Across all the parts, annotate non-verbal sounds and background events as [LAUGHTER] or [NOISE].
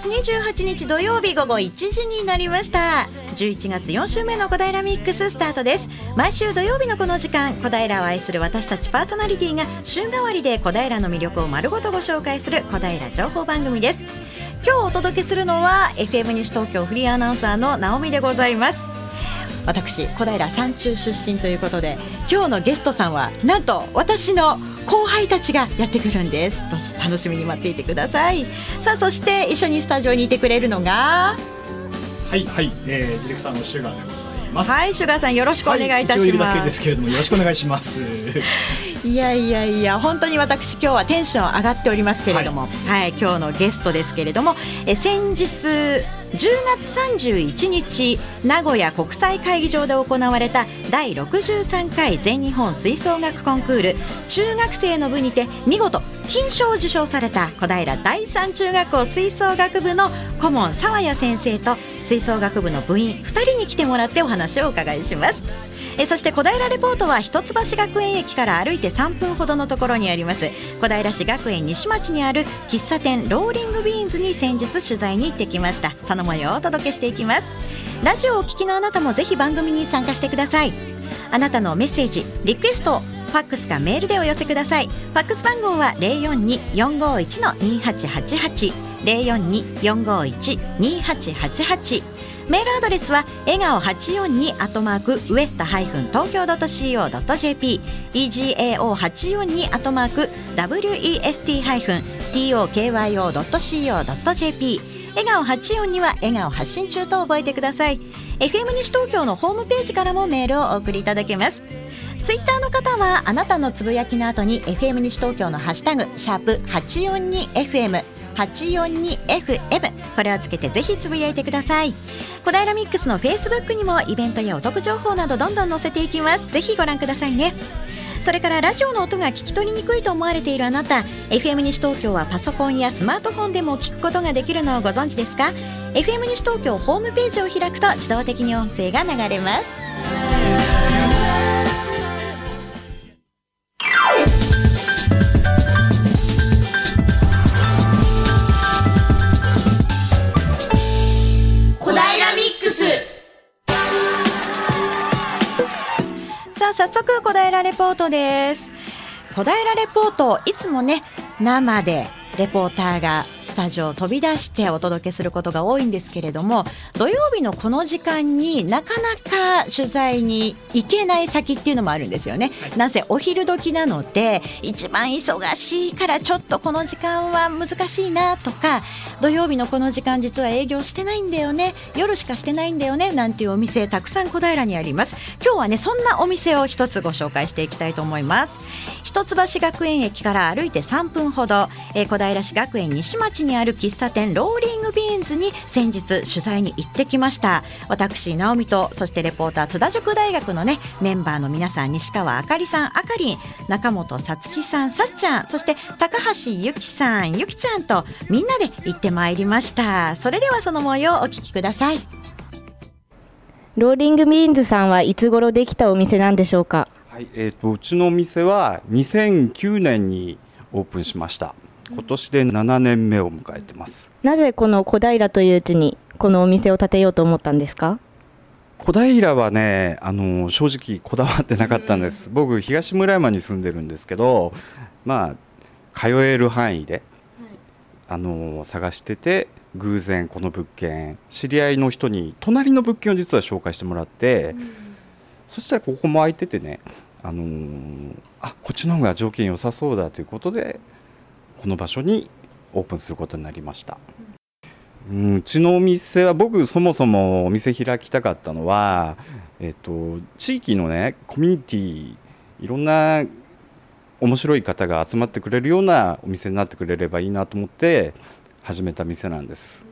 月28日土曜日午後1時になりました。11月4週目の小平ミックススタートです。毎週土曜日のこの時間小平を愛する私たちパーソナリティが週替わりで小平の魅力を丸ごとご紹介する小平情報番組です。今日お届けするのは FM 西東京フリーアナウンサーの直美でございます。私小平山中出身ということで今日のゲストさんはなんと私の後輩たちがやってくるんです。どうぞ楽しみに待っていてください。さあそして一緒にスタジオにいてくれるのがはいはい、えー、ディレクターのシュガーでございます。はいシュガーさんよろしくお願いいたします、はい、だけですけれどもよろしくお願いします。[LAUGHS] いやいやいや本当に私今日はテンション上がっておりますけれども、はい、はい、今日のゲストですけれどもえ先日10月31日名古屋国際会議場で行われた第63回全日本吹奏楽コンクール。中学生の部にて見事金賞を受賞された小平第三中学校吹奏楽部の顧問沢谷先生と吹奏楽部の部員2人に来てもらってお話をお伺いします。えそして小平レポートは一橋学園駅から歩いて3分ほどのところにあります。小平市学園西町にある喫茶店ローリングビーンズに先日取材に行ってきました。その模様をお届けしていきます。ラジオをお聞きのあなたもぜひ番組に参加してください。あなたのメッセージリクエストファックスかメールでお寄せください。ファックス番号は042-451-2888 042-451-2888メールアドレスは笑顔842アットマークウエスタハイフン東京 .co.jp egao842 アットマーク west ハイフン tokyo.co.jp 笑顔842は笑顔発信中と覚えてください。FM 西東京のホームページからもメールをお送りいただけます。ツイッターの方はあなたのつぶやきの後に FM 西東京のハッシュタグシャープ 842FM 842FM これをつけてぜひつぶやいてください。小平ミックスのフェイスブックにもイベントやお得情報などどんどん載せていきます。ぜひご覧くださいね。それからラジオの音が聞き取りにくいと思われているあなた。FM 西東京はパソコンやスマートフォンでも聞くことができるのをご存知ですか？FM 西東京ホームページを開くと自動的に音声が流れます。早速小平レポートです。小平レポートいつもね生でレポーターがタジオを飛び出してお届けすることが多いんですけれども土曜日のこの時間になかなか取材に行けない先っていうのもあるんですよね、はい、なぜお昼時なので一番忙しいからちょっとこの時間は難しいなとか土曜日のこの時間実は営業してないんだよね夜しかしてないんだよねなんていうお店たくさん小平にあります。今日はねそんなお店を一つご紹介していきたいと思います。一橋学園駅から歩いて3分ほど、えー、小平市学園西町にある喫茶店ローリングビーンズに先日取材に行ってきました。私直美とそしてレポーター津田塾大学のねメンバーの皆さん西川あかりさんあかりん中本さつきさんさっちゃんそして高橋ゆきさんゆきちゃんとみんなで行ってまいりました。それではその模様をお聞きください。ローリングビーンズさんはいつ頃できたお店なんでしょうか？はい、えーとうちのお店は2009年にオープンしました今年で7年目を迎えてます。なぜこの小平といううちにこのお店を建てようと思ったんですか？小平はねあの正直こだわってなかったんです、僕東村山に住んでるんですけどまあ通える範囲で、はい、あの探してて偶然この物件知り合いの人に隣の物件を実は紹介してもらって、うん、そしたらここも空いててねあのー、あこっちの方が条件良さそうだということでこの場所にオープンすることになりました。うん、うちのお店は僕そもそもお店開きたかったのは、えっと、地域のねコミュニティいろんな面白い方が集まってくれるようなお店になってくれればいいなと思って始めた店なんです。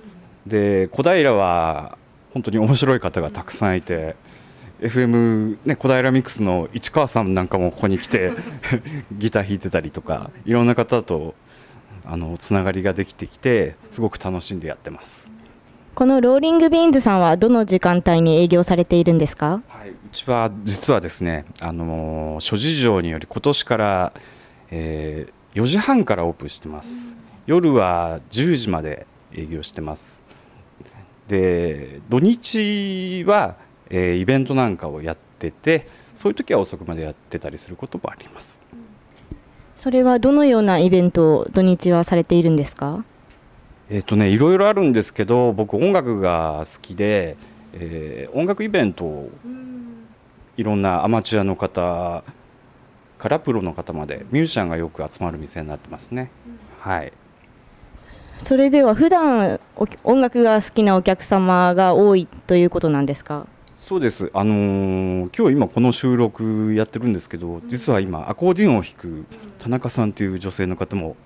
で小平は本当に面白い方がたくさんいて FM、ね、小平ミックスの市川さんなんかもここに来て [LAUGHS] ギター弾いてたりとかいろんな方とあのつながりができてきてすごく楽しんでやってます。このローリングビーンズさんはどの時間帯に営業されているんですか、はい、うちは実はですねあの諸事情により今年から、えー、4時半からオープンしてます。夜は10時まで営業してます。で土日は、えーイベントなんかをやっててそういう時は遅くまでやってたりすることもありますそれはどのようなイベントを土日はされているんですか？えっ、とねいろいろあるんですけど僕音楽が好きで、えー音楽イベントをいろんなアマチュアの方からプロの方までミュージシャンがよく集まる店になってますね、はい。それでは普段お音楽が好きなお客様が多いということなんですか？そうです。あのー今日今この収録やってるんですけど実は今アコーディオンを弾く田中さんという女性の方も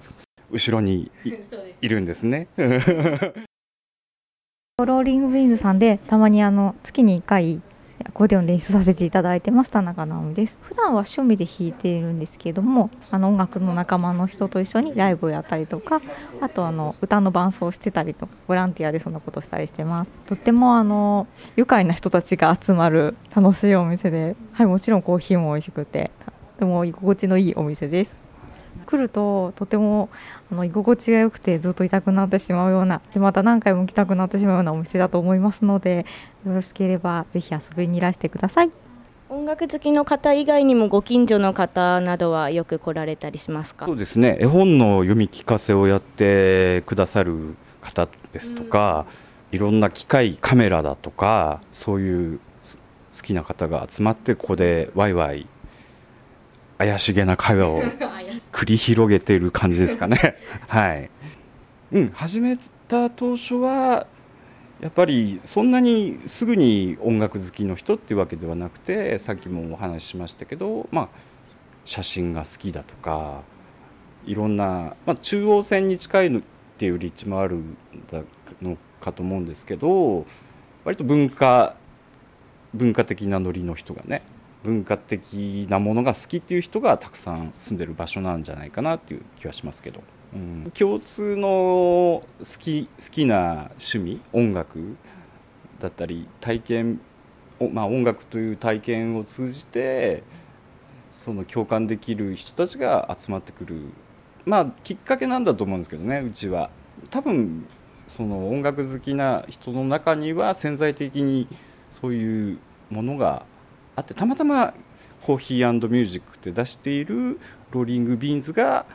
後ろにいいるんですね。[LAUGHS] [LAUGHS] ローリングビーンズさんでたまにあの月に1回アコーディオン練習させていただいてます田中直美です。普段は趣味で弾いているんですけどもあの音楽の仲間の人と一緒にライブをやったりとかあとあの歌の伴奏をしてたりとかボランティアでそんなことしたりしてます。とってもあの愉快な人たちが集まる楽しいお店ではいもちろんコーヒーも美味しくてとても居心地のいいお店です。来るととてもあの居心地が良くてずっといたくなってしまうようなでまた何回も来たくなってしまうようなお店だと思いますのでよろしければぜひ遊びにいらしてください。音楽好きの方以外にもご近所の方などはよく来られたりしますか？そうですね。絵本の読み聞かせをやってくださる方ですとか、いろんな機械カメラだとかそういう好きな方が集まってここでワイワイ怪しげな会話を [LAUGHS] 繰り広げている感じですかね。[LAUGHS] はい、うん、始めた当初はやっぱりそんなにすぐに音楽好きの人っていうわけではなくてさっきもお話ししましたけど、まあ、写真が好きだとかいろんな、まあ、中央線に近いのっていう立地もあるのかと思うんですけど割と文化文化的なノリの人がね文化的なものが好きっていう人がたくさん住んでる場所なんじゃないかなっていう気はしますけど、うん、共通の好き好きな趣味音楽だったり体験まあ、音楽という体験を通じてその共感できる人たちが集まってくる。まあきっかけなんだと思うんですけどねうちは。多分その音楽好きな人の中には潜在的にそういうものがあってたまたまコーヒーミュージックって出しているローリングビーンズが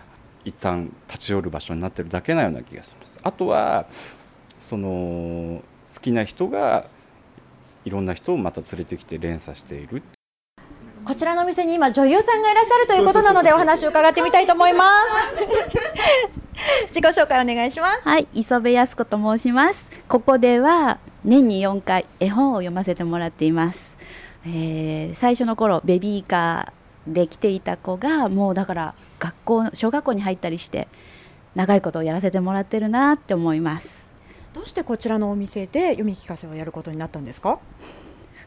一旦立ち寄る場所になってるだけなような気がします。あとはその好きな人がいろんな人をまた連れてきて連鎖しているこちらのお店に今女優さんがいらっしゃるということなのでお話を伺ってみたいと思います。[LAUGHS] 自己紹介お願いします。はい、磯部康子と申します。ここでは年に4回絵本を読ませてもらっています。えー最初の頃ベビーカーで来ていた子がもうだから学校小学校に入ったりして長いことをやらせてもらってるなって思います。どうしてこちらのお店で読み聞かせをやることになったんですか？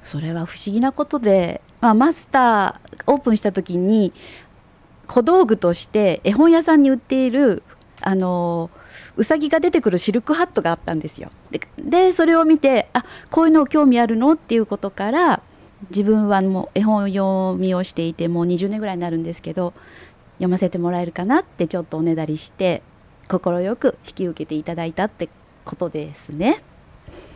それは不思議なことで、まあ、マスターオープンした時に小道具として絵本屋さんに売っているあのうさぎが出てくるシルクハットがあったんですよ。ででそれを見てあこういうの興味あるの？っていうことから自分はもう絵本読みをしていてもう20年ぐらいになるんですけど読ませてもらえるかなってちょっとおねだりして快く引き受けていただいたってことですね。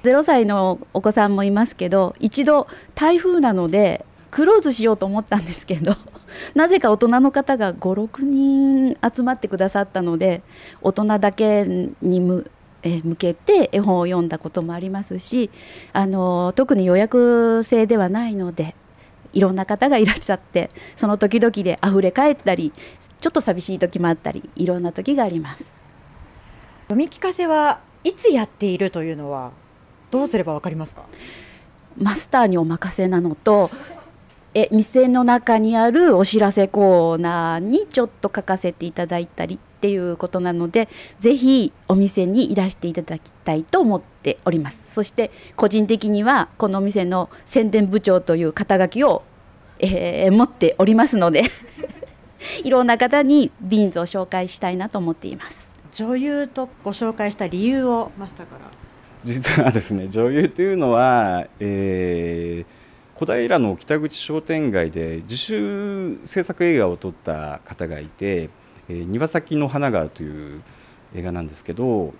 0歳のお子さんもいますけど一度台風なのでクローズしようと思ったんですけど [LAUGHS] なぜか大人の方が56人集まってくださったので大人だけにむ向けて絵本を読んだこともありますしあの特に予約制ではないのでいろんな方がいらっしゃってその時々で溢れ返ったりちょっと寂しい時もあったりいろんな時があります。読み聞かせはいつやっているというのはどうすればわかりますか？マスターにお任せなのとえ店の中にあるお知らせコーナーにちょっと書かせていただいたりっていうことなのでぜひお店にいらしていただきたいと思っております。そして個人的にはこのお店の宣伝部長という肩書きを、えー持っておりますので [LAUGHS] いろんな方にビーンズを紹介したいなと思っています。女優とご紹介した理由をマスターから。実はですね女優というのは、えー小平の北口商店街で自主制作映画を撮った方がいて「えー庭先の花川」という映画なんですけど、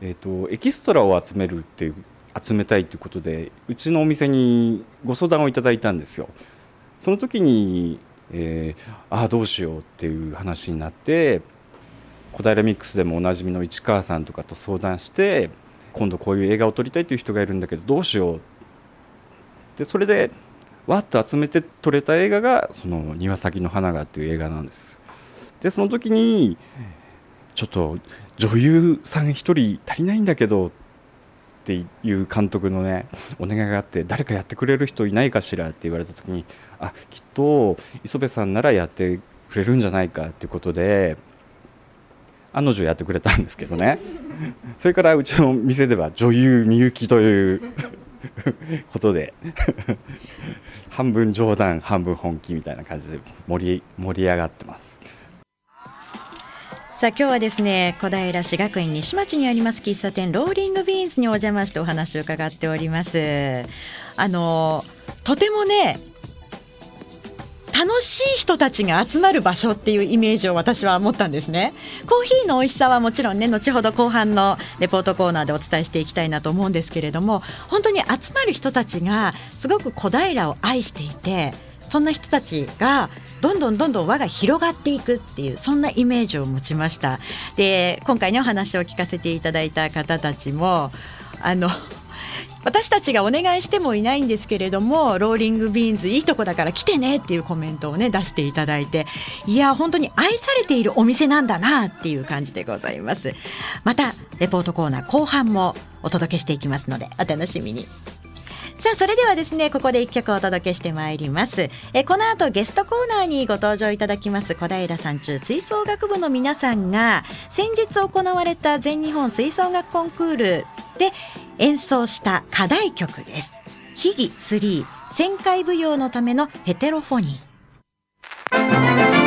えー、とエキストラを集めるっていう集めたいということでうちのお店にご相談をいただいたんですよ。その時に、えー、ああどうしようっていう話になって小平ミックスでもおなじみの市川さんとかと相談して今度こういう映画を撮りたいという人がいるんだけどどうしようでそれでわっと集めて撮れた映画がその「庭先の花が」っていう映画なんですでその時にちょっと女優さん一人足りないんだけどっていう監督のねお願いがあって誰かやってくれる人いないかしらって言われた時にあきっと磯部さんならやってくれるんじゃないかっていうことで案の定やってくれたんですけどね。それからうちの店では女優みゆきということで半分冗談半分本気みたいな感じで盛り盛り上がってます。さあ今日はですね小平市学院西町にあります喫茶店ローリングビーンズにお邪魔してお話を伺っております。あのとてもね楽しい人たちが集まる場所っていうイメージを私は持ったんですね。コーヒーの美味しさはもちろんね後ほど後半のレポートコーナーでお伝えしていきたいなと思うんですけれども本当に集まる人たちがすごく小平を愛していてそんな人たちがどんどんどんどん輪が広がっていくっていうそんなイメージを持ちました。で今回ねお話を聞かせていただいた方たちもあの私たちがお願いしてもいないんですけれどもローリングビーンズいいとこだから来てねっていうコメントをね出していただいていや本当に愛されているお店なんだなっていう感じでございます。またレポートコーナー後半もお届けしていきますのでお楽しみに。さあそれではですねここで一曲お届けしてまいります。えこの後ゲストコーナーにご登場いただきます小平山中吹奏楽部の皆さんが先日行われた全日本吹奏楽コンクールで演奏した課題曲です。秘技3旋回舞踊のためのヘテロフォニー。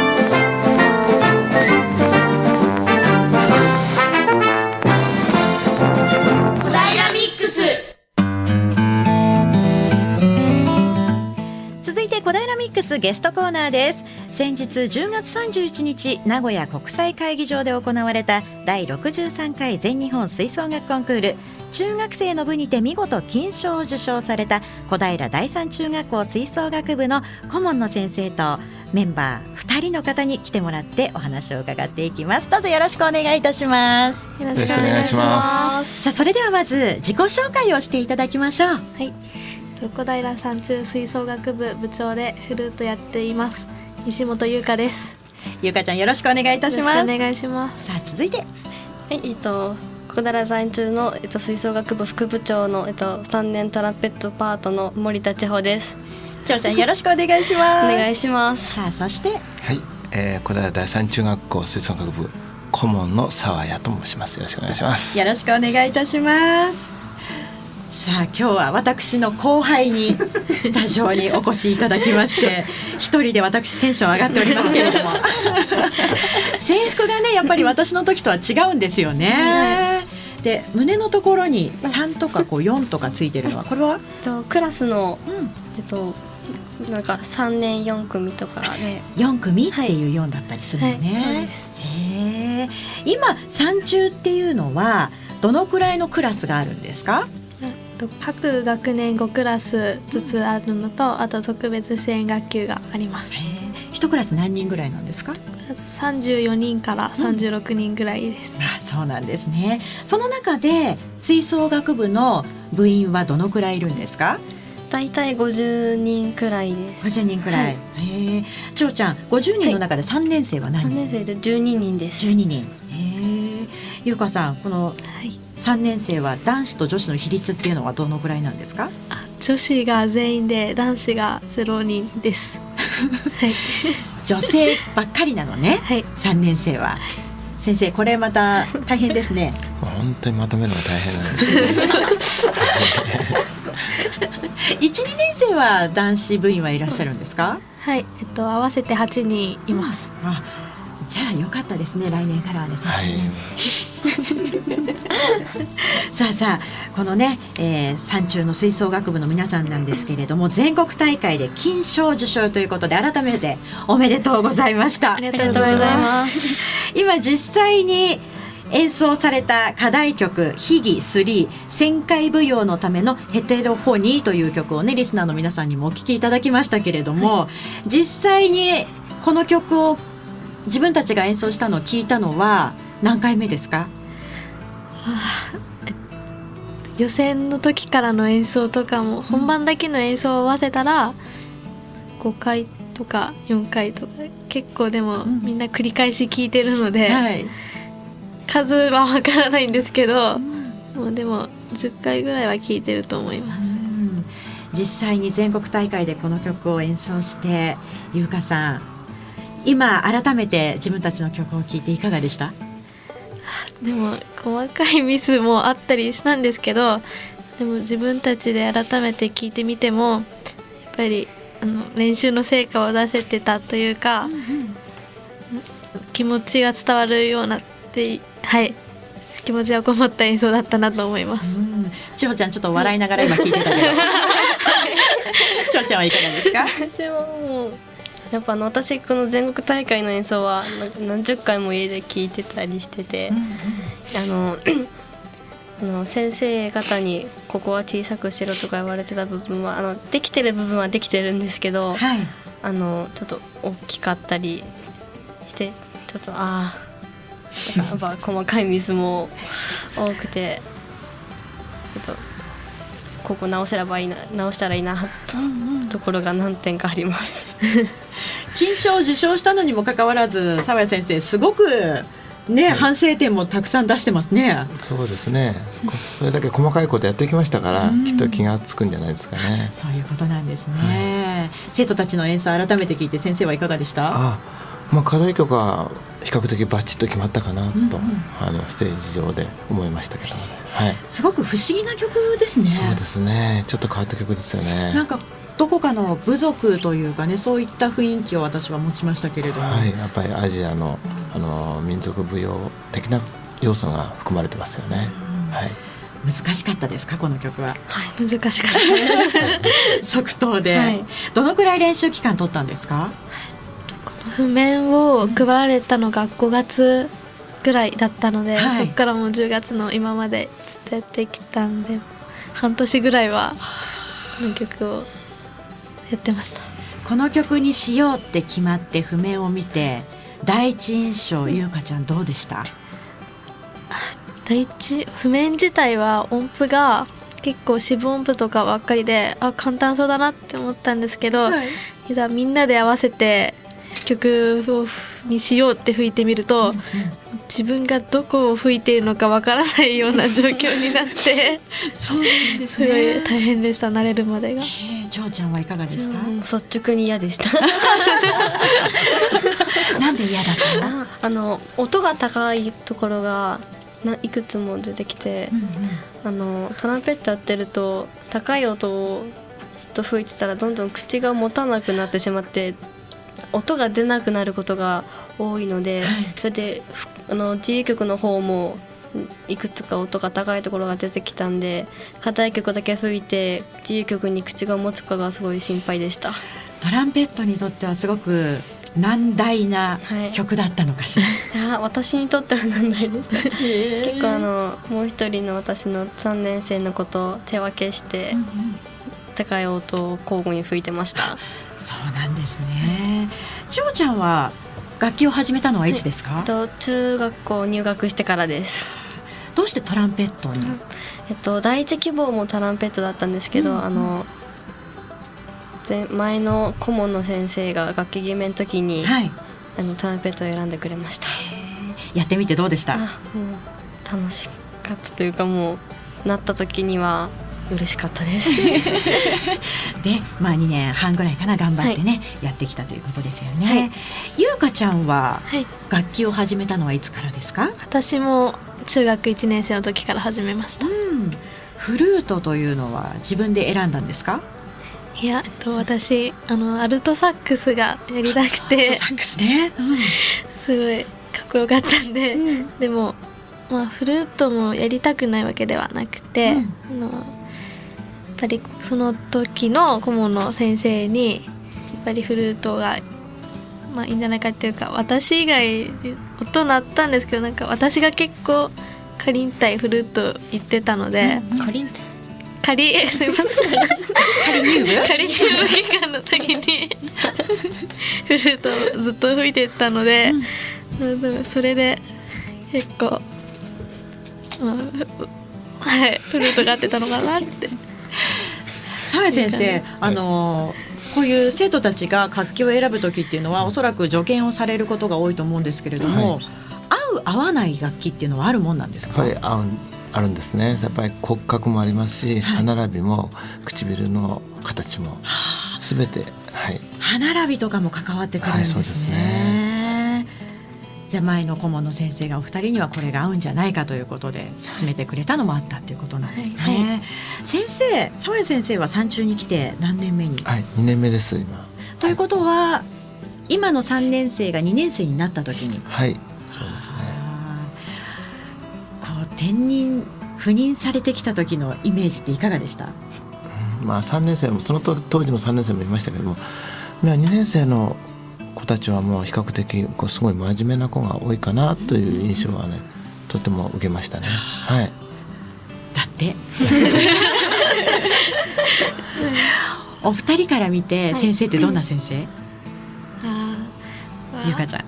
小平ミックスゲストコーナーです。先日10月31日名古屋国際会議場で行われた第63回全日本吹奏楽コンクール。中学生の部にて見事金賞を受賞された小平第三中学校吹奏楽部の顧問の先生とメンバー2人の方に来てもらってお話を伺っていきます。どうぞよろしくお願いいたします。よろしくお願いします。さあそれではまず自己紹介をしていただきましょう。はい、小平山中吹奏楽部部長でフルートやっています西本優香です。ゆうかちゃんよろしくお願いいたしますよろしくお願いします。さあ続いてはい、えっと小平在中の、えっと、吹奏楽部副部長の、えっと、3年トランペットパートの森田千穂です。ちょうちゃんよろしくお願いしますお願いします。さあそしてはい、えー、小平第三中学校吹奏楽部顧問の沢谷と申します。よろしくお願いします。よろしくお願いいたしますさあ今日は私の後輩に [LAUGHS] スタジオにお越しいただきまして一人で私テンション上がっておりますけれども。[LAUGHS] 制服がねやっぱり私の時とは違うんですよね、で胸のところに3とかこう4とかついてるのはこれは、えっと、クラスの、うん、えっとなんか3年4組とかで。4組っていう4だったりするのね、はい。そうです。へえ今三中っていうのはどのくらいのクラスがあるんですか？えっと各学年5クラスずつあるのと、あと特別支援学級があります。一クラス何人ぐらいなんですか？あと34人から36人ぐらいです。あそうなんですね。その中で吹奏楽部の部員はどのくらいいるんですか？大体50人くらいです。50人くらい、はい。へえ。ちょうちゃん50人の中で3年生は何3人、年生で12人です。12人。へえゆうかさんこのはい。3年生は男子と女子の比率っていうのはどのくらいなんですか？あ女子が全員で男子が0人です。はい。[LAUGHS] 女性ばっかりなのねはい。3年生は先生これまた大変ですね [LAUGHS] 本当にまとめるのが大変なんですけど、[LAUGHS] 12年生は男子部員はいらっしゃるんですか？はい。えっと合わせて8人います。あじゃあよかったですね来年からはねはいね、[LAUGHS] さあさあこのね、えー、山中の吹奏楽部の皆さんなんですけれども全国大会で金賞受賞ということで改めておめでとうございましたありがとうございます。[LAUGHS] 今実際に演奏された課題曲「秘技3旋回舞踊のためのヘテロフォニー」という曲をねリスナーの皆さんにもお聴きいただきましたけれども、はい、実際にこの曲を自分たちが演奏したのを聞いたのは何回目ですか、はあ、予選の時からの演奏とかも本番だけの演奏を合わせたら5回とか4回とか結構でもみんな繰り返し聞いてるので、うんはい、数はわからないんですけど、うん、もうでも10回ぐらいは聞いてると思います。実際に全国大会でこの曲を演奏して優香さん今改めて自分たちの曲を聴いていかがでした？でも細かいミスもあったりしたんですけどでも自分たちで改めて聞いてみてもやっぱりあの練習の成果を出せてたというか、うんうん、気持ちが伝わるようなってはい気持ちがこもった演奏だったなと思います。千穂ちゃんちょっと笑いながら今聞いてたけど、[LAUGHS] 千穂ちゃんはいかがですか？私はもうやっぱあの私この全国大会の演奏は何十回も家で聞いてたりしてて、うんうん、あの [CLEARS THROAT] あの先生方にここは小さくしろとか言われてた部分はあのできてる部分はできてるんですけど、はい、あのちょっと大きかったりしてちょっとああやっぱ細かいミスも多くてちょっとここ直せればいいな直したらいいなところが何点かあります [LAUGHS] 金賞受賞したのにもかかわらず澤谷先生すごくね、反省点もたくさん出してますね。そうですね。それだけ細かいことやってきましたから、きっと気がつくんじゃないですかね。そういうことなんですね。はい、生徒たちの演奏改めて聞いて先生はいかがでした？あ、まあ課題曲は比較的バッチリと決まったかなと、うんうん、あのステージ上で思いましたけど、はい。すごく不思議な曲ですね。そうですね。ちょっと変わった曲ですよね。なんかどこかの部族というかねそういった雰囲気を私は持ちましたけれども、はい、やっぱりアジアのあの民族舞踊的な要素が含まれてますよね。はい難しかったですかこの曲は？はい、難しかったです。[LAUGHS] 即答で、はい、どのくらい練習期間取ったんですか？譜面を配られたのが5月ぐらいだったので、はい、そこからもう10月の今までずっとやってきたんで、半年ぐらいはこの曲をやってました。この曲にしようって決まって譜面を見て第一印象優香ちゃんどうでした？第一譜面自体は音符が結構四分音符とかばっかりであ簡単そうだなって思ったんですけど、はい、いざみんなで合わせて曲をにしようって吹いてみると、うんうん、自分がどこを吹いているのかわからないような状況になって [LAUGHS] そうなんです、ね、すごい大変でした慣れるまでが。ジョーちゃんはいかがでした率直に嫌でした。[LAUGHS] なんで嫌だったの？あの音が高いところがないくつも出てきて、うんうん、あのトランペットやってると高い音をずっと吹いてたらどんどん口が持たなくなってしまって音が出なくなることが多いので、はい、それであの自由曲の方もいくつか音が高いところが出てきたんで課題曲だけ吹いて自由曲に口が持つかがすごい心配でした。トランペットにとってはすごく難題な曲だったのかしら、はい、私にとっては難題でした [LAUGHS] 結構あのもう一人の私の3年生のことを手分けして、うんうん、高い音を交互に吹いてましたそうなんですね。千穂ちゃんは楽器を始めたのはいつですか、えっと、中学校入学してからです。どうしてトランペットに、えっと、第一希望もトランペットだったんですけど、うんうん、あの前の顧問の先生が楽器決めの時に、はい、あのトランペットを選んでくれました。やってみてどうでした？もう楽しかったというかもうなった時には嬉しかったです。[LAUGHS] でまあ2年半ぐらいかな頑張ってね、はい、やってきたということですよね、はい、ゆうかちゃんは楽器を始めたのはいつからですか？私も中学1年生の時から始めました、うん、フルートというのは自分で選んだんですか？いや、えっと、私あのアルトサックスがやりたくて。サックスね、うん、すごいかっこよかったんで、うん、でもまあフルートもやりたくないわけではなくて、あのぱりその時の顧問の先生にやっぱりフルートがまあいいんじゃないかっていうか私以外音鳴ったんですけどなんか私が結構かりんたいフルート言ってたので、かりん。たい仮すいません。仮入部仮入部期間の時に [LAUGHS] フルートをずっと吹いてたので、うん、それで結構、まあ、[LAUGHS] はいフルートが合ってたのかなって。澤先生あのこういう生徒たちが楽器を選ぶ時っていうのはおそらく助言をされることが多いと思うんですけれども、はい、合う合わない楽器っていうのはあるもんなんですか？やっぱり合うあるんですね。やっぱり骨格もありますし、はい、歯並びも唇の形もすべて、はい、歯並びとかも関わってくるんですね,、はい、すねじゃあ前の顧問の先生がお二人にはこれが合うんじゃないかということで進めてくれたのもあったっていうことなんですね、はいはい、先生澤谷先生は山中に来て何年目に？はい2年目です。今ということは、今の3年生が2年生になった時に。はいそうですね。こう転任赴任されてきた時のイメージっていかがでした、うん、まあ3年生もその当時の3年生もいましたけども2年生の子たちはもう比較的こうすごい真面目な子が多いかなという印象はねとても受けましたね。はい、だって。[LAUGHS] お二人から見て先生ってどんな先生、はい、ゆかちゃん。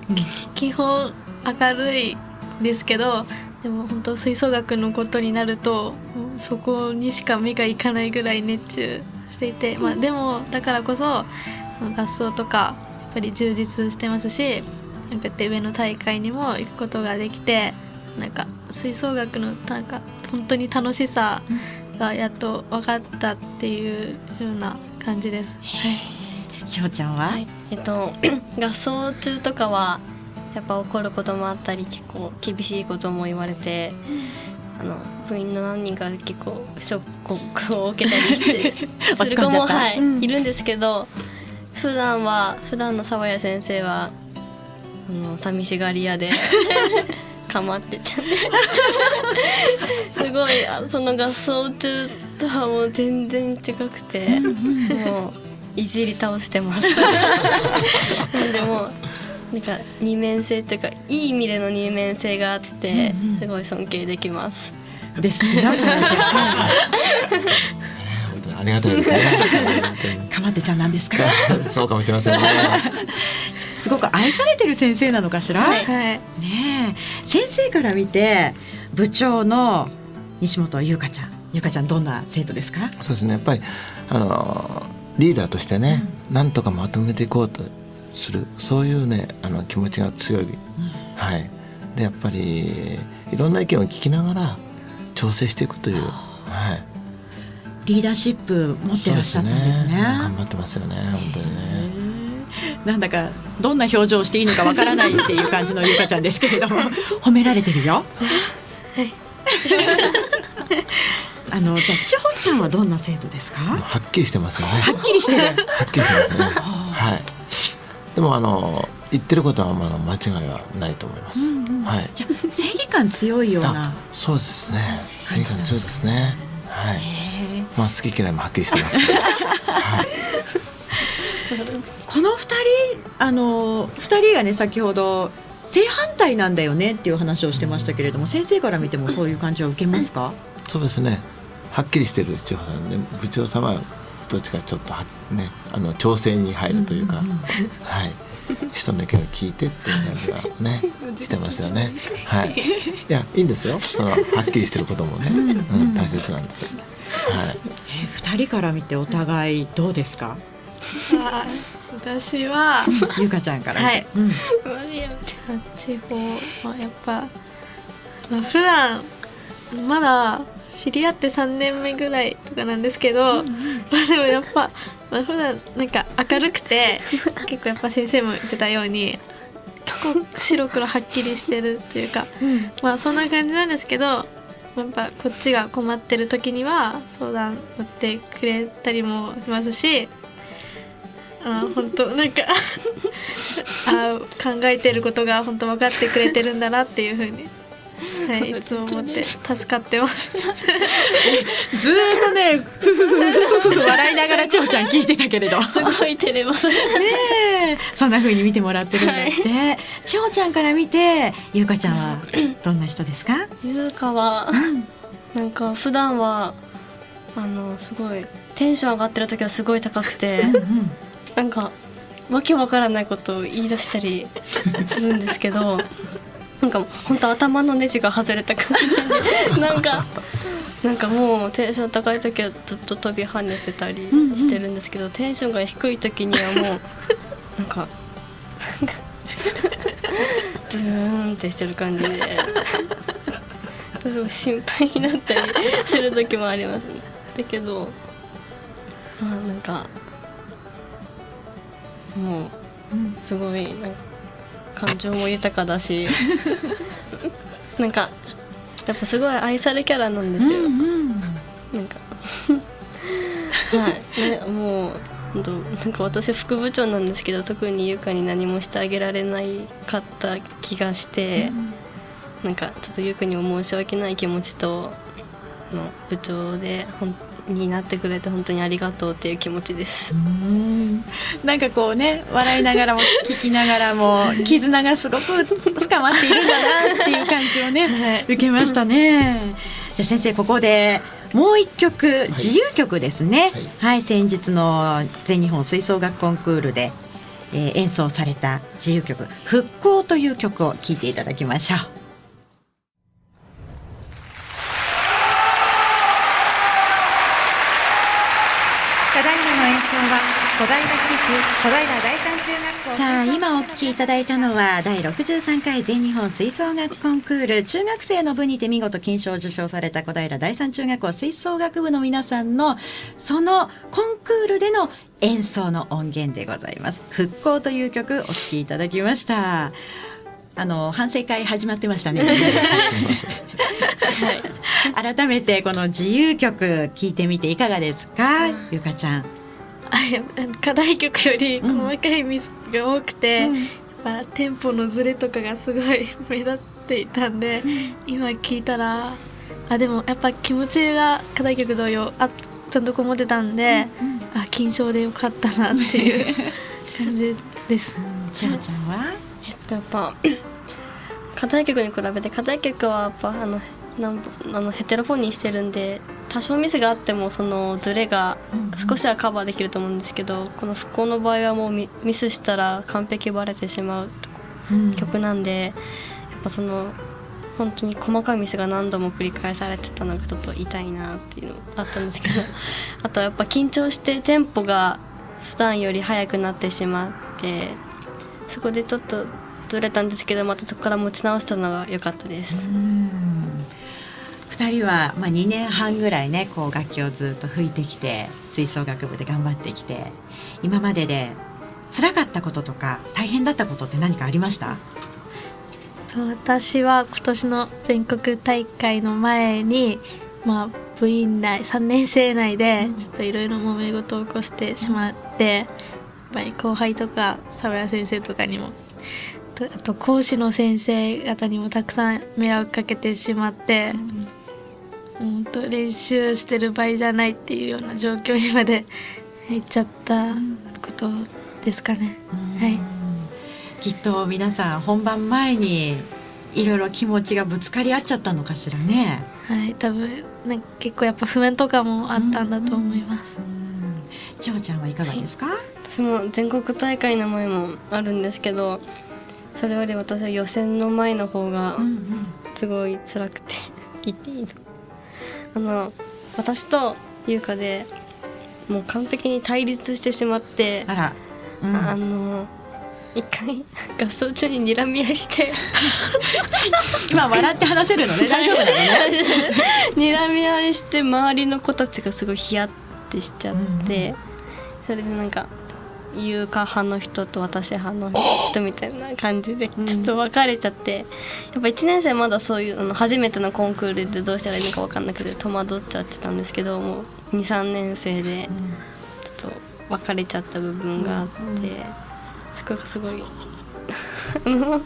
基本明るいですけどでも本当吹奏楽のことになるとそこにしか目がいかないぐらい熱中していて、まあ、でもだからこそ合奏とかぱり充実してますしなんかって上の大会にも行くことができてなんか吹奏楽のなんか本当に楽しさがやっと分かったっていうような感じです。はい、しほちゃんは、はい、えっと [CLEARS THROAT] 合奏中とかはやっぱ怒ることもあったり結構厳しいことも言われて、あの部員の何人か結構ショックを受けたりして [LAUGHS] する子も、はいうん、いるんですけど普段は普段の沢谷先生はあの寂しがり屋で [LAUGHS] かまってちゃってすごいその合奏中とはもう全然違くてもういじり倒してます。でもなんか二面性というかいい意味での二面性があって、すごい尊敬できます。です？ね。[LAUGHS] 本当にありがたいですね。[LAUGHS] かまってちゃんなんですか？[LAUGHS] そうかもしれませんね。[LAUGHS] すごく愛されてる先生なのかしら？はい、ね先生から見て部長の西本優香ちゃん、優香ちゃんどんな生徒ですか？そうですね。やっぱりあのリーダーとしてね、うん、なんとかまとめていこうと。するそういうねあの気持ちが強い、うん、はいでやっぱりいろんな意見を聞きながら調整していくという、はい、リーダーシップ持ってらっしゃったんですね、ね、頑張ってますよね本当にね。なんだかどんな表情をしていいのかわからないっていう感じのゆかちゃんですけれども。[LAUGHS] 褒められてるよ。はい。[LAUGHS] あのじゃあ千穂ちゃんはどんな生徒ですか？はっきりしてますよね。はっきりしてる。はっきりしてますね。はい。でもあの言ってることはまだ間違いはないと思います。うんうん、はい。じゃ正義感強いような。そうですね。正義感強いですね。はい。まあ好き嫌いもはっきりしてます、[LAUGHS] はい。この二人あの二人がね先ほど正反対なんだよねっていう話をしてましたけれども、うん、先生から見てもそういう感じは受けますか？そうですね。はっきりしてる千穂さんね部長様はどっちかちょっとねあの調整に入るというか、うんうんうん、はい人の意見を聞いてっていう感じがね [LAUGHS] してますよね。はい。いやいいんですよ。そのはっきりしてることもね、うん、うん、大切なんです。はい。え二人から見てお互いどうですか？私は。ゆかちゃんからはい。うん、地方はやっぱ、まあ、普段まだ知り合って3年目ぐらいとかなんですけど、うんうん、まあでもやっぱ、まあ、普段なんか明るくて [LAUGHS] 結構やっぱ先生も言ってたように結構白黒はっきりしてるっていうか、うん、まあそんな感じなんですけどやっぱこっちが困ってる時には相談乗ってくれたりもしますしあ本当なんか [LAUGHS] あ考えてることが本当分かってくれてるんだなっていうふうに [LAUGHS] はい、いつも思って助かってます。[LAUGHS] ずーっとね、ふふふふふ笑いながらちょうちゃん聞いてたけれど。すごい照れます。ねえ、そんな風に見てもらってるんだって。ちょうちゃんから見て、ゆうかちゃんはどんな人ですか？ゆうかは、なんか普段はあのすごいテンション上がってる時はすごい高くて、なんかわけわからないことを言い出したりするんですけどなんか本当頭のネジが外れた感じでなんかなんかもうテンション高い時はずっと飛び跳ねてたりしてるんですけど、テンションが低い時にはもうなんかなんかズーンってしてる感じで。すごい心配になったりする時もありますねだけどまあなんかもうすごいなんか感情も豊かだし [LAUGHS] なんかやっぱすごい愛されキャラなんですよ、なんか。はい。ねもうなんか私副部長なんですけど特に優香に何もしてあげられないかった気がして、なんかちょっと優香にも申し訳ない気持ちとあの部長でほんになってくれて本当にありがとうっていう気持ちです。なんかこうね笑いながらも聞きながらも [LAUGHS] 絆がすごく深まっているんだなっていう感じをね、受けましたね。じゃあ先生ここでもう一曲自由曲ですね。はい、先日の全日本吹奏楽コンクールで、えー演奏された自由曲「復興」という曲を聴いていただきましょう。さあ今お聴きいただいたのは第63回全日本吹奏楽コンクール中学生の部にて見事金賞を受賞された小平第三中学校。吹奏楽部の皆さんのそのコンクールでの演奏の音源でございます。復興という曲お聴きいただきました。あの反省会始まってましたね。[LAUGHS] 改めてこの自由曲聴いてみていかがですか？ゆかちゃん [LAUGHS] 課題曲より細かいミスが多くて、やっぱテンポのズレとかがすごい [LAUGHS] 目立っていたんで、今聞いたらあでもやっぱ気持ちが課題曲同様あちゃんとこもってたんで、あ金賞でよかったなっていう [LAUGHS] 感じです。ちゃちゃんは？えっとやっぱ [CLEARS THROAT] 課題曲に比べて課題曲はやっぱあのなんあのヘテロフォニーしてるんで多少ミスがあってもそのズレが少しはカバーできると思うんですけど、この復興の場合はもうミミスしたら完璧バレてしまう曲なんで、やっぱその本当に細かいミスが何度も繰り返されてたのがちょっと痛いなっていうのあったんですけど [LAUGHS] あとはやっぱ緊張してテンポが普段より速くなってしまってそこでちょっとずれたんですけどまたそこから持ち直したのが良かったです。2人は、まあ、2年半ぐらいねこう楽器をずっと吹いてきて吹奏楽部で頑張ってきて今までで辛かったこととか大変だったことって何かありました？私は今年の全国大会の前に、まあ、部員内3年生内でちょっといろいろ揉め事を起こしてしまってやっぱり後輩とか沢谷先生とかにもあと講師の先生方にもたくさん迷惑かけてしまって、本当練習してる場合じゃないっていうような状況にまで行っちゃったことですかね。はい。きっと皆さん本番前にいろいろ気持ちがぶつかり合っちゃったのかしらね。はい、多分なんか結構やっぱ不満とかもあったんだと思います。ちょうちゃんはいかがですか、私も全国大会の前もあるんですけどそれより私は予選の前の方がすごい辛くて言っていいのあの私と優香でもう完璧に対立してしまってあら、あの一回合奏中に睨み合いして。今笑って話せるのね。[LAUGHS] 大丈夫なのね。睨み合いして周りの子たちがすごいヒヤってしちゃって、それでなんか優香派の人と私派の人みたいな感じでちょっと分かれちゃって、やっぱ1年生まだそういうあの初めてのコンクールでどうしたらいいのか分かんなくて戸惑っちゃってたんですけどもう23年生でちょっと分かれちゃった部分があって、そこがすごい [LAUGHS]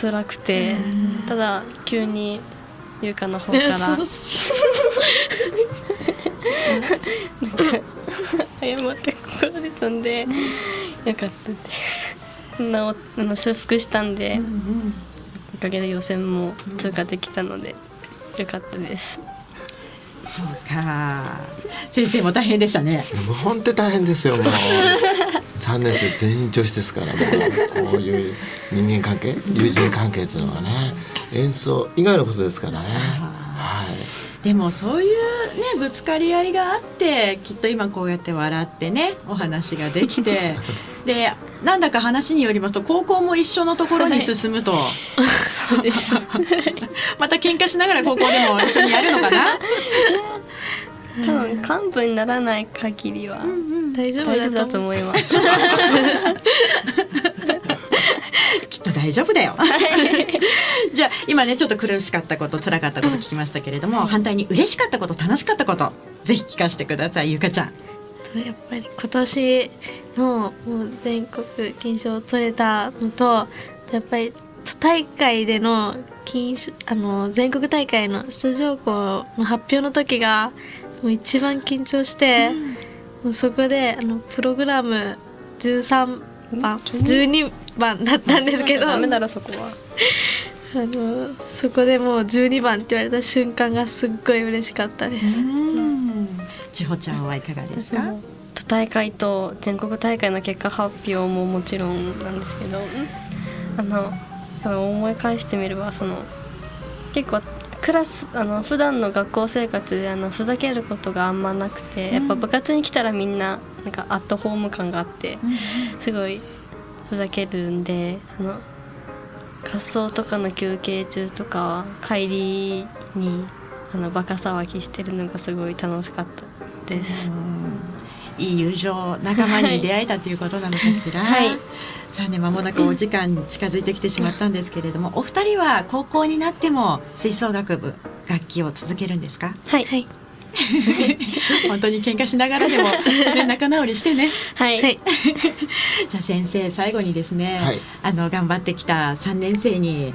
辛くてただ急に優香の方からなんか謝ってこられたんでよかったです。なおあの修復したんで、おかげで予選も通過できたのでよかったです。そうか。先生も大変でしたね。もう本当に大変ですよもう。[LAUGHS] 3年生全員女子ですからもうこういう人間関係友人関係っていうのはね演奏以外のことですからね。はいでもそういうねぶつかり合いがあってきっと今こうやって笑ってねお話ができて。[LAUGHS] でなんだか話によりますと高校も一緒のところに進むと、そうですまた喧嘩しながら高校でも一緒にやるのかな？[LAUGHS] 多分幹部にならない限りは大丈夫大丈夫だと思いますと大丈夫だよ。じゃあ今ねちょっと苦しかったこと辛かったこと聞きましたけれども、反対に嬉しかったこと楽しかったことぜひ聞かせてくださいゆかちゃん。やっぱり今年のもう全国金賞を取れたのとやっぱり都大会での金賞あの全国大会の出場校の発表の時がもう一番緊張して、もうそこであのプログラム13番12番だったんですけど。ダメだろそこは。あのそこでもう12番って言われた瞬間がすっごい嬉しかったです。千穂ちゃんはいかがですか？都大会と全国大会の結果発表ももちろんなんですけど。あの思い返してみればその結構クラスあの普段の学校生活であのふざけることがあんまなくて、やっぱ部活に来たらみんななんかアットホーム感があって、すごいふざけるんでその滑走とかの休憩中とかは帰りにあのバカ騒ぎしてるのがすごい楽しかったです。いい友情仲間に出会えたということなのかしら。[LAUGHS] はいさあね間もなくお時間に近づいてきてしまったんですけれども、お二人は高校になっても吹奏楽部楽器を続けるんですか？はい。[LAUGHS] 本当に喧嘩しながらでも、ね、仲直りしてね。はい。[LAUGHS] じゃあ先生最後にですね、はい。あの頑張ってきた3年生に、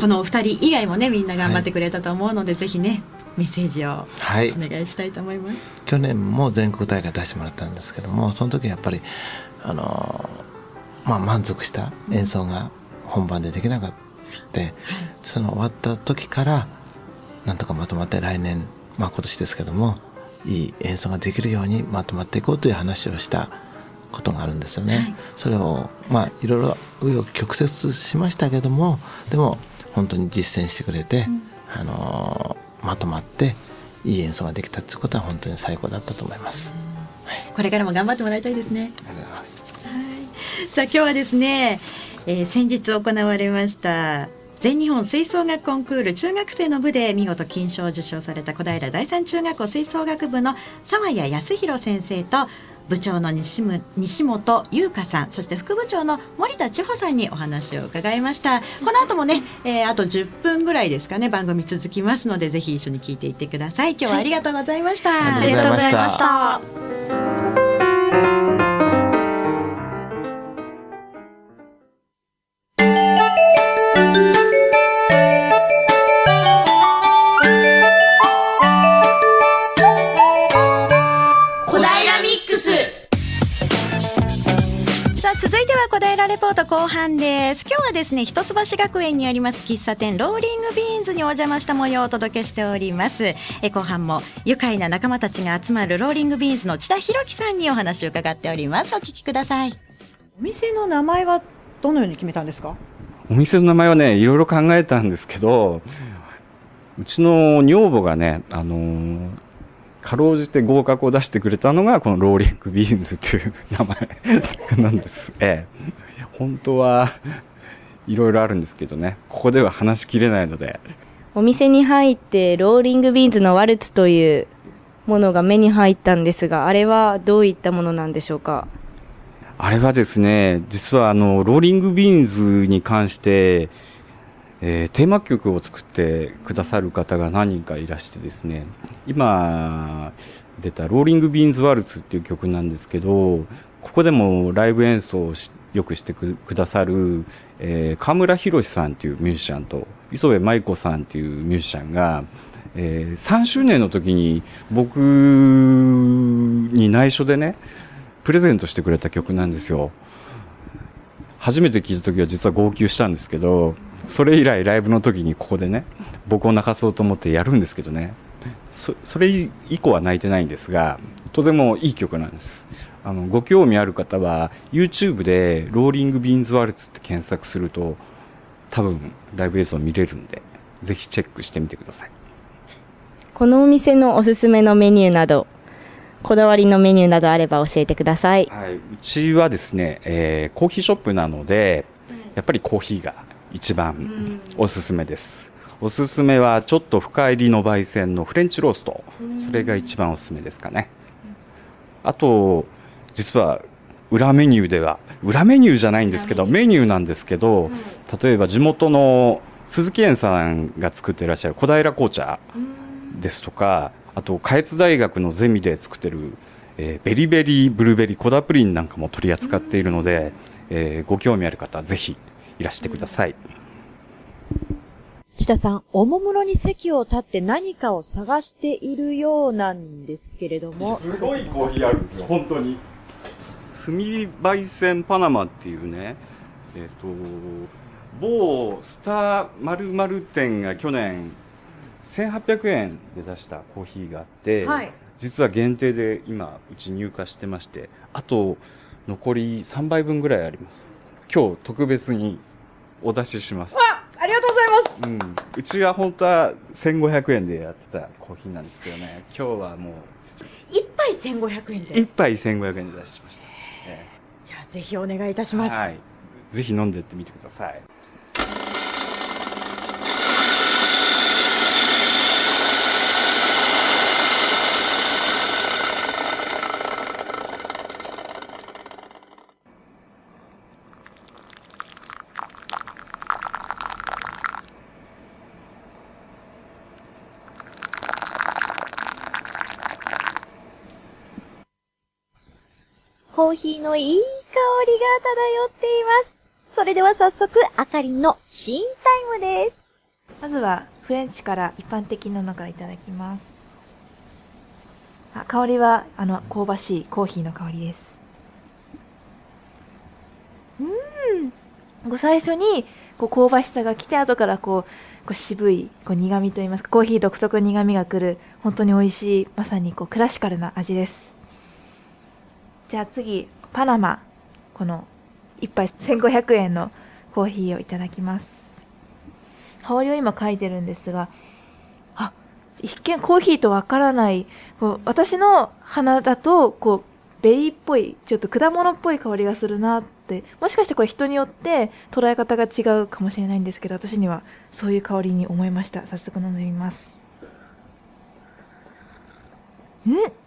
このお二人以外もねみんな頑張ってくれたと思うので、ぜひねメッセージをはい。お願いしたいと思います。去年も全国大会出してもらったんですけどもその時やっぱりあのまあ満足した演奏が本番でできなかった、その終わった時からなんとかまとまって来年まあ今年ですけどもいい演奏ができるようにまとまっていこうという話をしたことがあるんですよね。それをまあいろいろ紆余曲折しましたけどもでも本当に実践してくれて、あのまとまっていい演奏ができたってことは本当に最高だったと思います。これからも頑張ってもらいたいですね。さあ今日はですね、えー先日行われました全日本吹奏楽コンクール中学生の部で見事金賞を受賞された小平第三中学校吹奏楽部の沢谷康弘先生と部長の西む西本優香さんそして副部長の森田千穂さんにお話を伺いました。この後もね、えーあと10分ぐらいですかね番組続きますのでぜひ一緒に聞いていってください。今日はありがとうございました、ありがとうございましたレポート後半です。今日はですね一橋学園にあります喫茶店ローリングビーンズにお邪魔した模様をお届けしております。え後半も愉快な仲間たちが集まるローリングビーンズの千田博樹さんにお話を伺っております。お聞きください。お店の名前はどのように決めたんですか？お店の名前はねいろいろ考えたんですけどうちの女房がねあのーかろうじて合格を出してくれたのがこのローリングビーンズという名前なんです。ええ、本当は [LAUGHS] いろいろあるんですけどね。ここでは話しきれないので。お店に入ってローリングビーンズのワルツというものが目に入ったんですがあれはどういったものなんでしょうか？あれはですね実はあのローリングビーンズに関して、えーテーマ曲を作ってくださる方が何人かいらしてですね。今出た「ローリングビーンズワルツ」っていう曲なんですけどここでもライブ演奏をしよくしてくださる、えー、河村宏さんっていうミュージシャンと磯部舞子さんっていうミュージシャンが、えー、3周年の時に僕に内緒でねプレゼントしてくれた曲なんですよ。初めて聞いた時は実は号泣したんですけどそれ以来ライブの時にここでね僕を泣かそうと思ってやるんですけどね。それ以降は泣いてないんですがとてもいい曲なんです。あのご興味ある方は YouTube で「ローリング・ビーンズ・ワルツ」って検索すると多分ライブ映像見れるんでぜひチェックしてみてください。このお店のおすすめのメニューなどこだわりのメニューなどあれば教えてください、はい、うちはですね、えー、コーヒーショップなのでやっぱりコーヒーが一番おすすめです、おすすめはちょっと深入りの焙煎のフレンチロースト。それが一番おすすめですかね。あと実は裏メニューでは裏メニューじゃないんですけどメニューなんですけど例えば地元の鈴木園さんが作っていらっしゃる小平紅茶ですとかあと下越大学のゼミで作ってる、えーベリベリーブルーベリーコダプリンなんかも取り扱っているので、えーご興味ある方はぜひいらしてください。千田さん、おもむろに席を立って何かを探しているようなんですけれども。すごいコーヒーあるんですよ、本当に。炭火焙煎パナマっていうね、えっ、と、某スター〇〇店が去年1800円で出したコーヒーがあって、はい実は限定で今うち入荷してまして、あと残り3杯分ぐらいあります。今日特別にお出しします。あありがとうございますうん、うちは本当は1500円でやってたコーヒーなんですけどね、今日はもう一杯1500円で。1杯1500円で出しました。えじゃあぜひお願いいたしえます。はい。ぜひ飲んでってみてください。ーヒーのいい香りが漂っています。それでは早速、あかりんのシーンタイムです。まずはフレンチから一般的なのからいただきますあ香りはあの香ばしいコーヒーの香りですうんこう最初にこう香ばしさが来て後からこうこう渋いこう苦味といいますかコーヒー独特の苦味が来る本当に美味しいまさにこうクラシカルな味ですじゃあ次パナマこの1杯1500円のコーヒーをいただきます。香りを今嗅いでるんですがあ一見コーヒーとわからないこう私の鼻だとこうベリーっぽいちょっと果物っぽい香りがするなってもしかしてこれ人によって捉え方が違うかもしれないんですけど私にはそういう香りに思いました。早速飲んでみます。うん。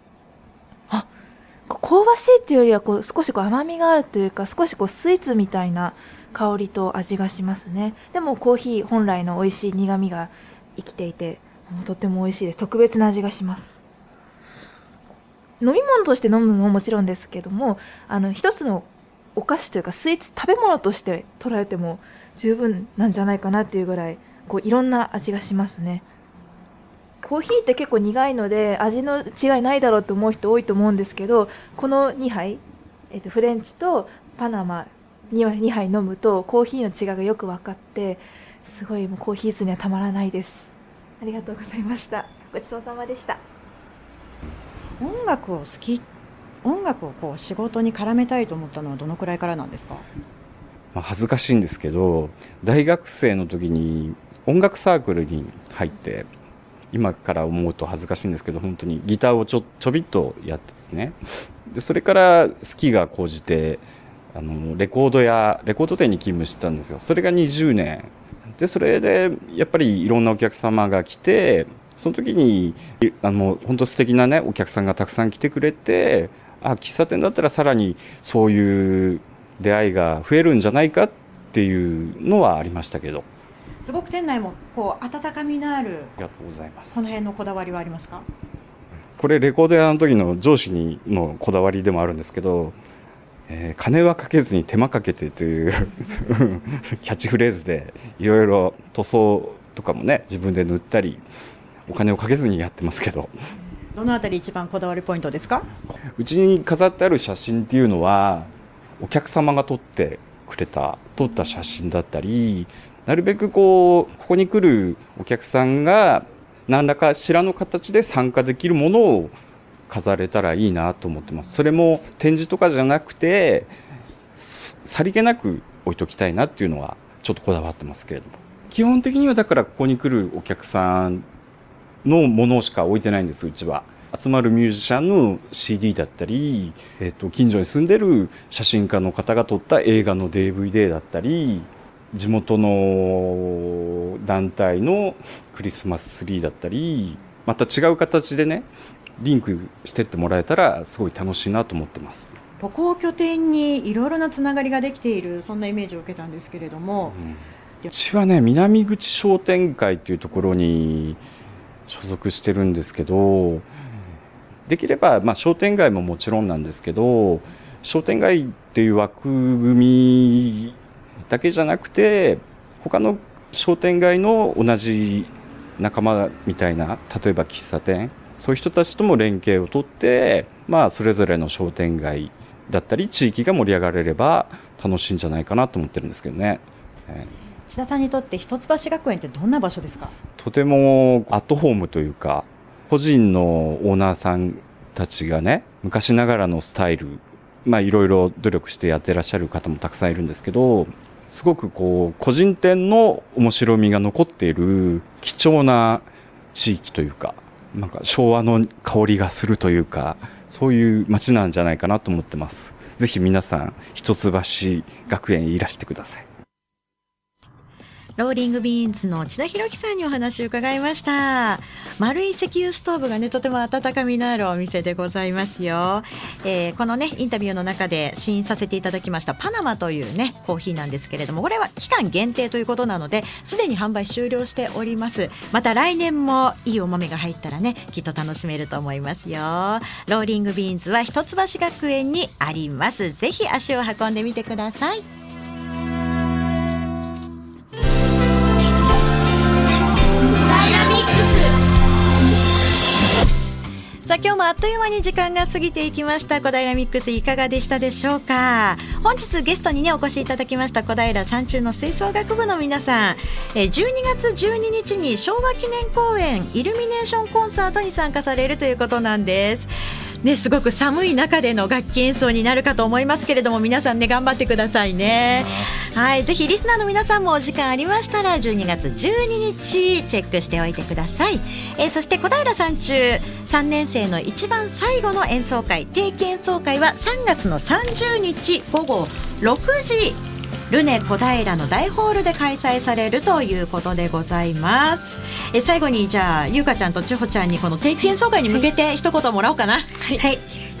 香ばしいっていうよりはこう少しこう甘みがあるというか少しこうスイーツみたいな香りと味がしますね。でもコーヒー本来の美味しい苦みが生きていてもうとっても美味しいです。特別な味がします。飲み物として飲むのももちろんですけどもあの一つのお菓子というかスイーツ食べ物として捉えても十分なんじゃないかなっていうぐらいこういろんな味がしますね。コーヒーって結構苦いので味の違いないだろうと思う人多いと思うんですけどこの2杯、えっとフレンチとパナマ 2, 2杯飲むとコーヒーの違いがよく分かってすごいもうコーヒー好にはたまらないです。ありがとうございました。ごちそうさまでした。音楽を好き音楽をこう仕事に絡めたいと思ったのはどのくらいからなんですか？まあ、恥ずかしいんですけど大学生の時に音楽サークルに入って今から思うと恥ずかしいんですけど本当にギターをちょちょびっとやっててね。でそれから好きが高じてあのレコードやレコード店に勤務してたんですよ。それが20年。でそれでやっぱりいろんなお客様が来てその時にあの本当素敵なねお客さんがたくさん来てくれてあ喫茶店だったらさらにそういう出会いが増えるんじゃないかっていうのはありましたけど。すごく店内もこう温かみのあるありがとうございます。この辺のこだわりはありますか？これレコード屋の時の上司にのこだわりでもあるんですけどえー金はかけずに手間かけてという [LAUGHS] キャッチフレーズでいろいろ塗装とかもね自分で塗ったりお金をかけずにやってますけど。どのあたり一番こだわりポイントですか？うちに飾ってある写真っていうのはお客様が撮ってくれた撮った写真だったりなるべくこうここに来るお客さんが何らかしらの形で参加できるものを飾れたらいいなと思ってます。それも展示とかじゃなくてさりげなく置いときたいなっていうのはちょっとこだわってますけれども。基本的にはだからここに来るお客さんのものしか置いてないんですうちは。集まるミュージシャンの CD だったり、えっと近所に住んでる写真家の方が撮った映画の DVD だったり地元の団体のクリスマスツリーだったりまた違う形でねリンクしてってもらえたらすごい楽しいなと思ってます。ここを拠点にいろいろなつながりができているそんなイメージを受けたんですけれども、うちはね南口商店会っていうところに所属してるんですけどできれば、まあ、商店街ももちろんなんですけど商店街っていう枠組みだけじゃなくて他の商店街の同じ仲間みたいな例えば喫茶店そういう人たちとも連携を取って、まあ、それぞれの商店街だったり地域が盛り上がれれば楽しいんじゃないかなと思ってるんですけどね。えー千田さんにとって一橋学園ってどんな場所ですか？とてもアットホームというか個人のオーナーさんたちがね昔ながらのスタイルまあいろいろ努力してやってらっしゃる方もたくさんいるんですけどすごくこう個人店の面白みが残っている貴重な地域というかなんか昭和の香りがするというかそういう街なんじゃないかなと思ってます。ぜひ皆さん一橋学園いらしてください。ローリングビーンズの千田博樹さんにお話を伺いました。丸い石油ストーブがねとても温かみのあるお店でございますよ、えーこのねインタビューの中で試飲させていただきましたパナマというねコーヒーなんですけれどもこれは期間限定ということなのですでに販売終了しております。また来年もいいお豆が入ったらねきっと楽しめると思いますよ。ローリングビーンズは一橋学園にあります。ぜひ足を運んでみてください。さあ今日もあっという間に時間が過ぎていきました。小平ミックスいかがでしたでしょうか？本日ゲストにねお越しいただきました小平山中の吹奏楽部の皆さん。え12月12日に昭和記念公演イルミネーションコンサートに参加されるということなんです。ね、すごく寒い中での楽器演奏になるかと思いますけれども皆さんね頑張ってくださいね。はいぜひリスナーの皆さんもお時間ありましたら12月12日チェックしておいてください、えーそして小平山中3年生の一番最後の演奏会定期演奏会は3月の30日午後6時ルネ小平の大ホールで開催されるということでございます。え最後にじゃあゆうかちゃんとちほちゃんにこの定期演奏会に向けて一言もらおうかな。はい、はい、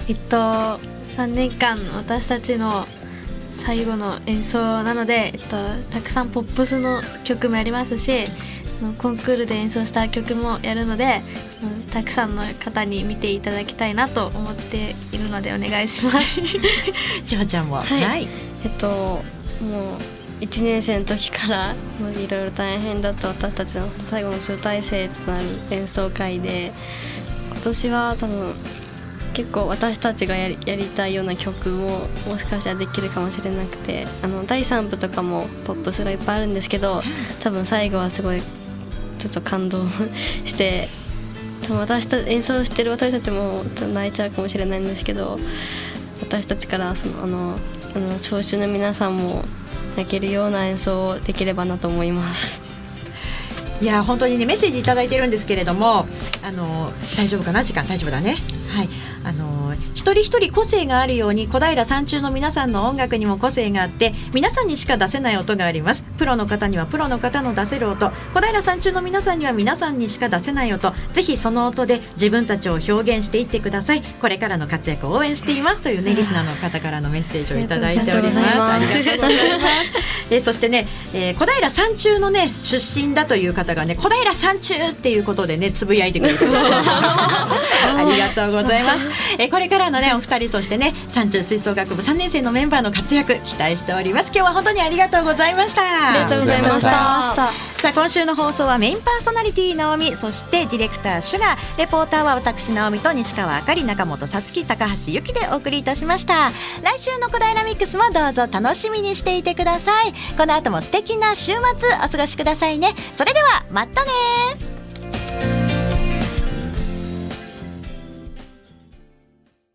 えっと3年間私たちの最後の演奏なので、えっと、たくさんポップスの曲もやりますしコンクールで演奏した曲もやるのでうんたくさんの方に見ていただきたいなと思っているのでお願いします。[LAUGHS] ちほちゃんも。はい、はい。えっともう1年生の時からいろいろ大変だった私たちの最後の集大成となる演奏会で今年は多分結構私たちがやりやりたいような曲ももしかしたらできるかもしれなくてあの第3部とかもポップスがいっぱいあるんですけど多分最後はすごいちょっと感動して多分私た演奏してる私たちもちょっと泣いちゃうかもしれないんですけど私たちからそのあのあの聴衆の皆さんも泣けるような演奏をできればなと思います。いや本当にねメッセージいいてるんですけれどもあの大丈夫かな？時間大丈夫だね。はい。一人一人個性があるように小平山中の皆さんの音楽にも個性があって皆さんにしか出せない音があります。プロの方にはプロの方の出せる音。小平山中の皆さんには皆さんにしか出せない音。ぜひその音で自分たちを表現していってください。これからの活躍を応援しています。というねリスナーの方からのメッセージをいただいております。ありがとうございますありがとうございますえーそしてね、えー小平山中のね出身だという方がね小平山中っていうことでねつぶやいてくれて [LAUGHS] ありがとうございます、えーこれからのねお二人そしてね山中吹奏楽部3年生のメンバーの活躍期待しております。今日は本当にありがとうございました。ありがとうございました。さあ今週の放送はメインパーソナリティ直美そしてディレクターシュガー。レポーターは私直美と西川あかり中本さつき高橋由紀でお送りいたしました。来週の小平ミックスもどうぞ楽しみにしていてくださいこの後も素敵な週末お過ごしくださいね。それではまたね